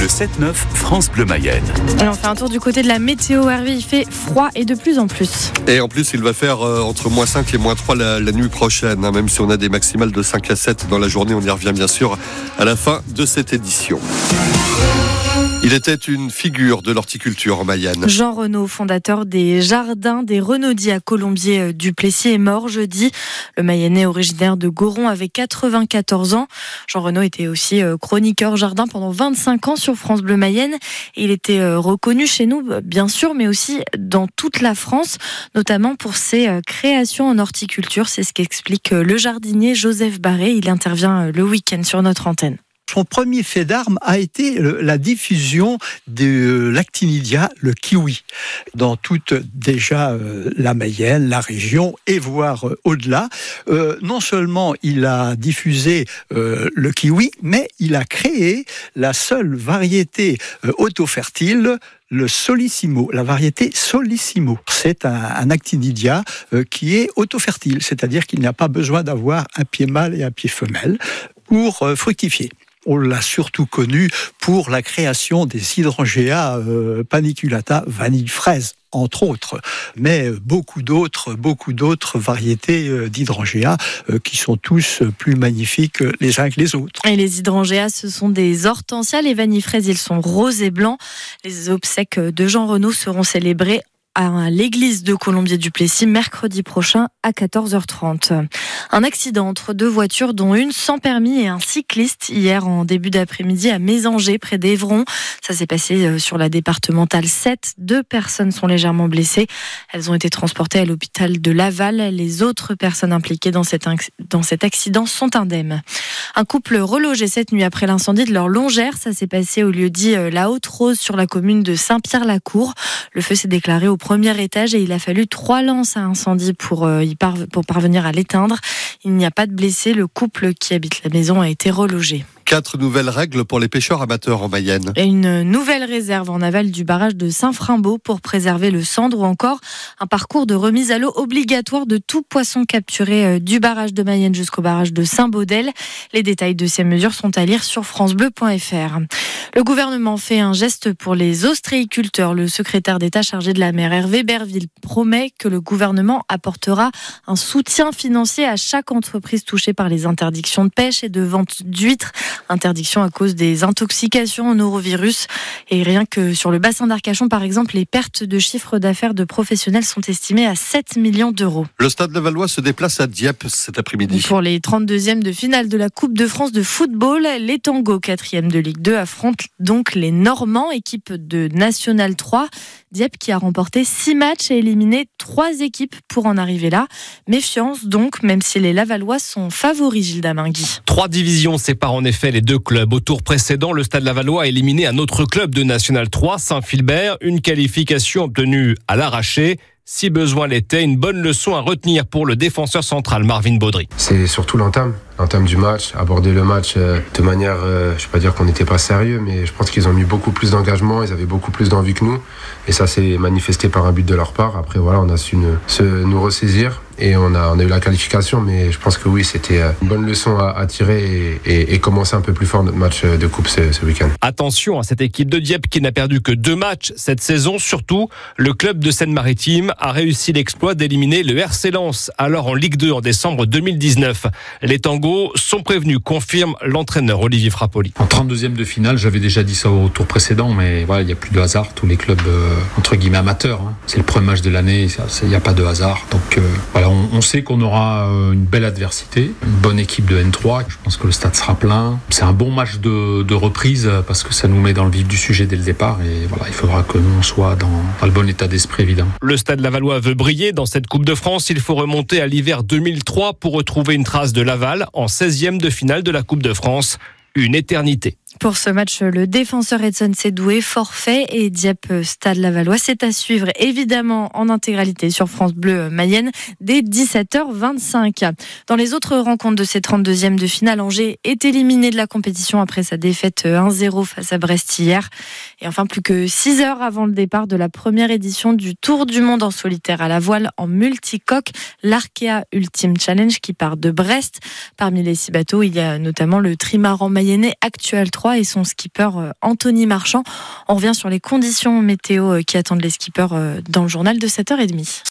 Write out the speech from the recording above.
Le 7-9, France Bleu Mayenne. on fait un tour du côté de la météo. Hervé, il fait froid et de plus en plus. Et en plus, il va faire euh, entre moins 5 et moins 3 la, nuit prochaine. Hein, même si on a des maximales de 5 à 7 dans la journée, on y revient bien sûr à la fin de cette édition. Il était une figure de l'horticulture en Mayenne. Jean Renaud, fondateur des jardins des Renaudis à Colombier euh, du Plessis, est mort jeudi. Le Mayennais originaire de Goron avait 94 ans. Jean Renaud était aussi euh, chroniqueur jardin pendant 25 ans sur France Bleu Mayenne. Il était euh, reconnu chez nous, bien sûr, mais aussi dans toute la France, notamment pour ses créations en horticulture. C'est ce qu'explique le jardinier Joseph Barré. Il intervient le week-end sur notre antenne. Son premier fait d'armes a été la diffusion de l'actinidia, le kiwi, dans toute déjà euh, la Mayenne, la région et voire euh, au-delà. Euh, non seulement il a diffusé le kiwi, mais il a créé la seule variété auto-fertile le solissimo, la variété solissimo. C'est un, actinidia qui est auto-fertile, c'est-à-dire qu'il n'y a pas besoin d'avoir un pied mâle et un pied femelle pour fructifier on l'a surtout connu pour la création des hydrangeas euh, paniculata vanille fraise entre autres, mais beaucoup d'autres, beaucoup d'autres variétés euh, d'hydrangea euh, qui sont tous plus magnifiques les uns que les autres. Et les hydrangeas, ce sont des hortensias. Les vanillefraises, ils sont roses et blancs. Les obsèques de Jean Renaud seront célébrées à l'église de Colombier-du-Plessis mercredi prochain à 14h30. Un accident entre deux voitures, dont une sans permis et un cycliste, hier en début d'après-midi à Mésanger, près d'Evron. Ça s'est passé euh, sur la départementale 7. Deux personnes sont légèrement blessées. Elles ont été transportées à l'hôpital de Laval. Les autres personnes impliquées dans cet, dans cet accident sont indemnes. Un couple relogé cette nuit après l'incendie de leur longère. Ça s'est passé au lieu dit euh, La Haute-Rose sur la commune de Saint-Pierre-la-Cour. Le feu s'est déclaré au premier étage et il a fallu trois lances à incendie pour, euh, pour parvenir à l'éteindre. Il n'y a pas de blessés. Le couple qui habite la maison a été relogé. Quatre nouvelles règles pour les pêcheurs amateurs en Mayenne. Et une nouvelle réserve en aval du barrage de Saint-Frimbault pour préserver le cendre ou encore un parcours de remise à l'eau obligatoire de tout poisson capturé euh, du barrage de Mayenne jusqu'au barrage de Saint-Baudel. Les détails de ces mesures sont à lire sur francebleu.fr. Le gouvernement fait un geste pour les ostréiculteurs. Le secrétaire d'État chargé de la mer Hervé Berville promet que le gouvernement apportera un soutien financier à chaque entreprise touchée par les interdictions de pêche et de vente d'huîtres Interdiction à cause des intoxications au norovirus. Et rien que sur le bassin d'Arcachon, par exemple, les pertes de chiffre d'affaires de professionnels sont estimées à 7 millions d'euros. Le stade de Valois se déplace à Dieppe cet après-midi. Pour les 32e de finale de la Coupe de France de football, les Tango 4e de Ligue 2 affrontent donc les Normands, équipe de National 3. Dieppe qui a remporté 6 matchs et éliminé 3 équipes pour en arriver là. Méfiance donc, même si les Lavallois sont favoris, Gilles Damingui. Trois divisions séparent en effet les deux clubs. Au tour précédent, le Stade Lavallois a éliminé un autre club de National 3, Saint-Philbert, une qualification obtenue à l'arraché si besoin l'était, une bonne leçon à retenir pour le défenseur central Marvin Baudry. C'est surtout l'entame, l'entame du match, aborder le match euh, de manière, euh, je ne vais pas dire qu'on n'était pas sérieux, mais je pense qu'ils ont mis beaucoup plus d'engagement, ils avaient beaucoup plus d'envie que nous, et ça s'est manifesté par un but de leur part. Après voilà, on a su nous ressaisir et on a, on a eu la qualification, mais je pense que oui, c'était euh, une bonne leçon à, tirer et, commencer un peu plus fort notre match de coupe ce, ce week-end. Attention à cette équipe de Dieppe qui n'a perdu que deux matchs cette saison. Surtout, le club de Seine-Maritime a réussi l'exploit d'éliminer le RC Lens, alors en Ligue 2 en décembre 2019. Les tangos sont prévenus, confirme l'entraîneur Olivier Frappoli. En 32e de finale, j'avais déjà dit ça au tour précédent, mais voilà, il n'y a plus de hasard. Tous les clubs, euh, entre guillemets, amateurs, hein. c'est le premier match de l'année, il n'y a pas de hasard. Donc euh, voilà on, sait qu'on aura euh, une belle adversité, une bonne équipe de N3. Je pense que le stade sera plein. C'est un bon match de, reprise parce que ça nous met dans le vif du sujet dès le départ. Et voilà, il faudra que nous soit dans, le bon état d'esprit, évidemment. Le stade Lavallois veut briller dans cette Coupe de France. Il faut remonter à l'hiver 2003 pour retrouver une trace de Laval en 16e de finale de la Coupe de France. Une éternité. Pour ce match, le défenseur Edson Sedoué, forfait et Dieppe Stade Lavallois. C'est à suivre évidemment en intégralité sur France Bleu Mayenne dès 17h25. Dans les autres rencontres de ces 32e de finale, Angers est éliminé de la compétition après sa défaite 1-0 face à Brest hier. Et enfin, plus que 6 heures avant le départ de la première édition du Tour du Monde en solitaire à la voile en multicoque, l'Arkea Ultimate Challenge qui part de Brest. Parmi les six bateaux, il y a notamment le trimaran mayennais actuel 3 et son skipper Anthony Marchand. On revient sur les conditions météo qui attendent les skippers dans le journal de 7h30.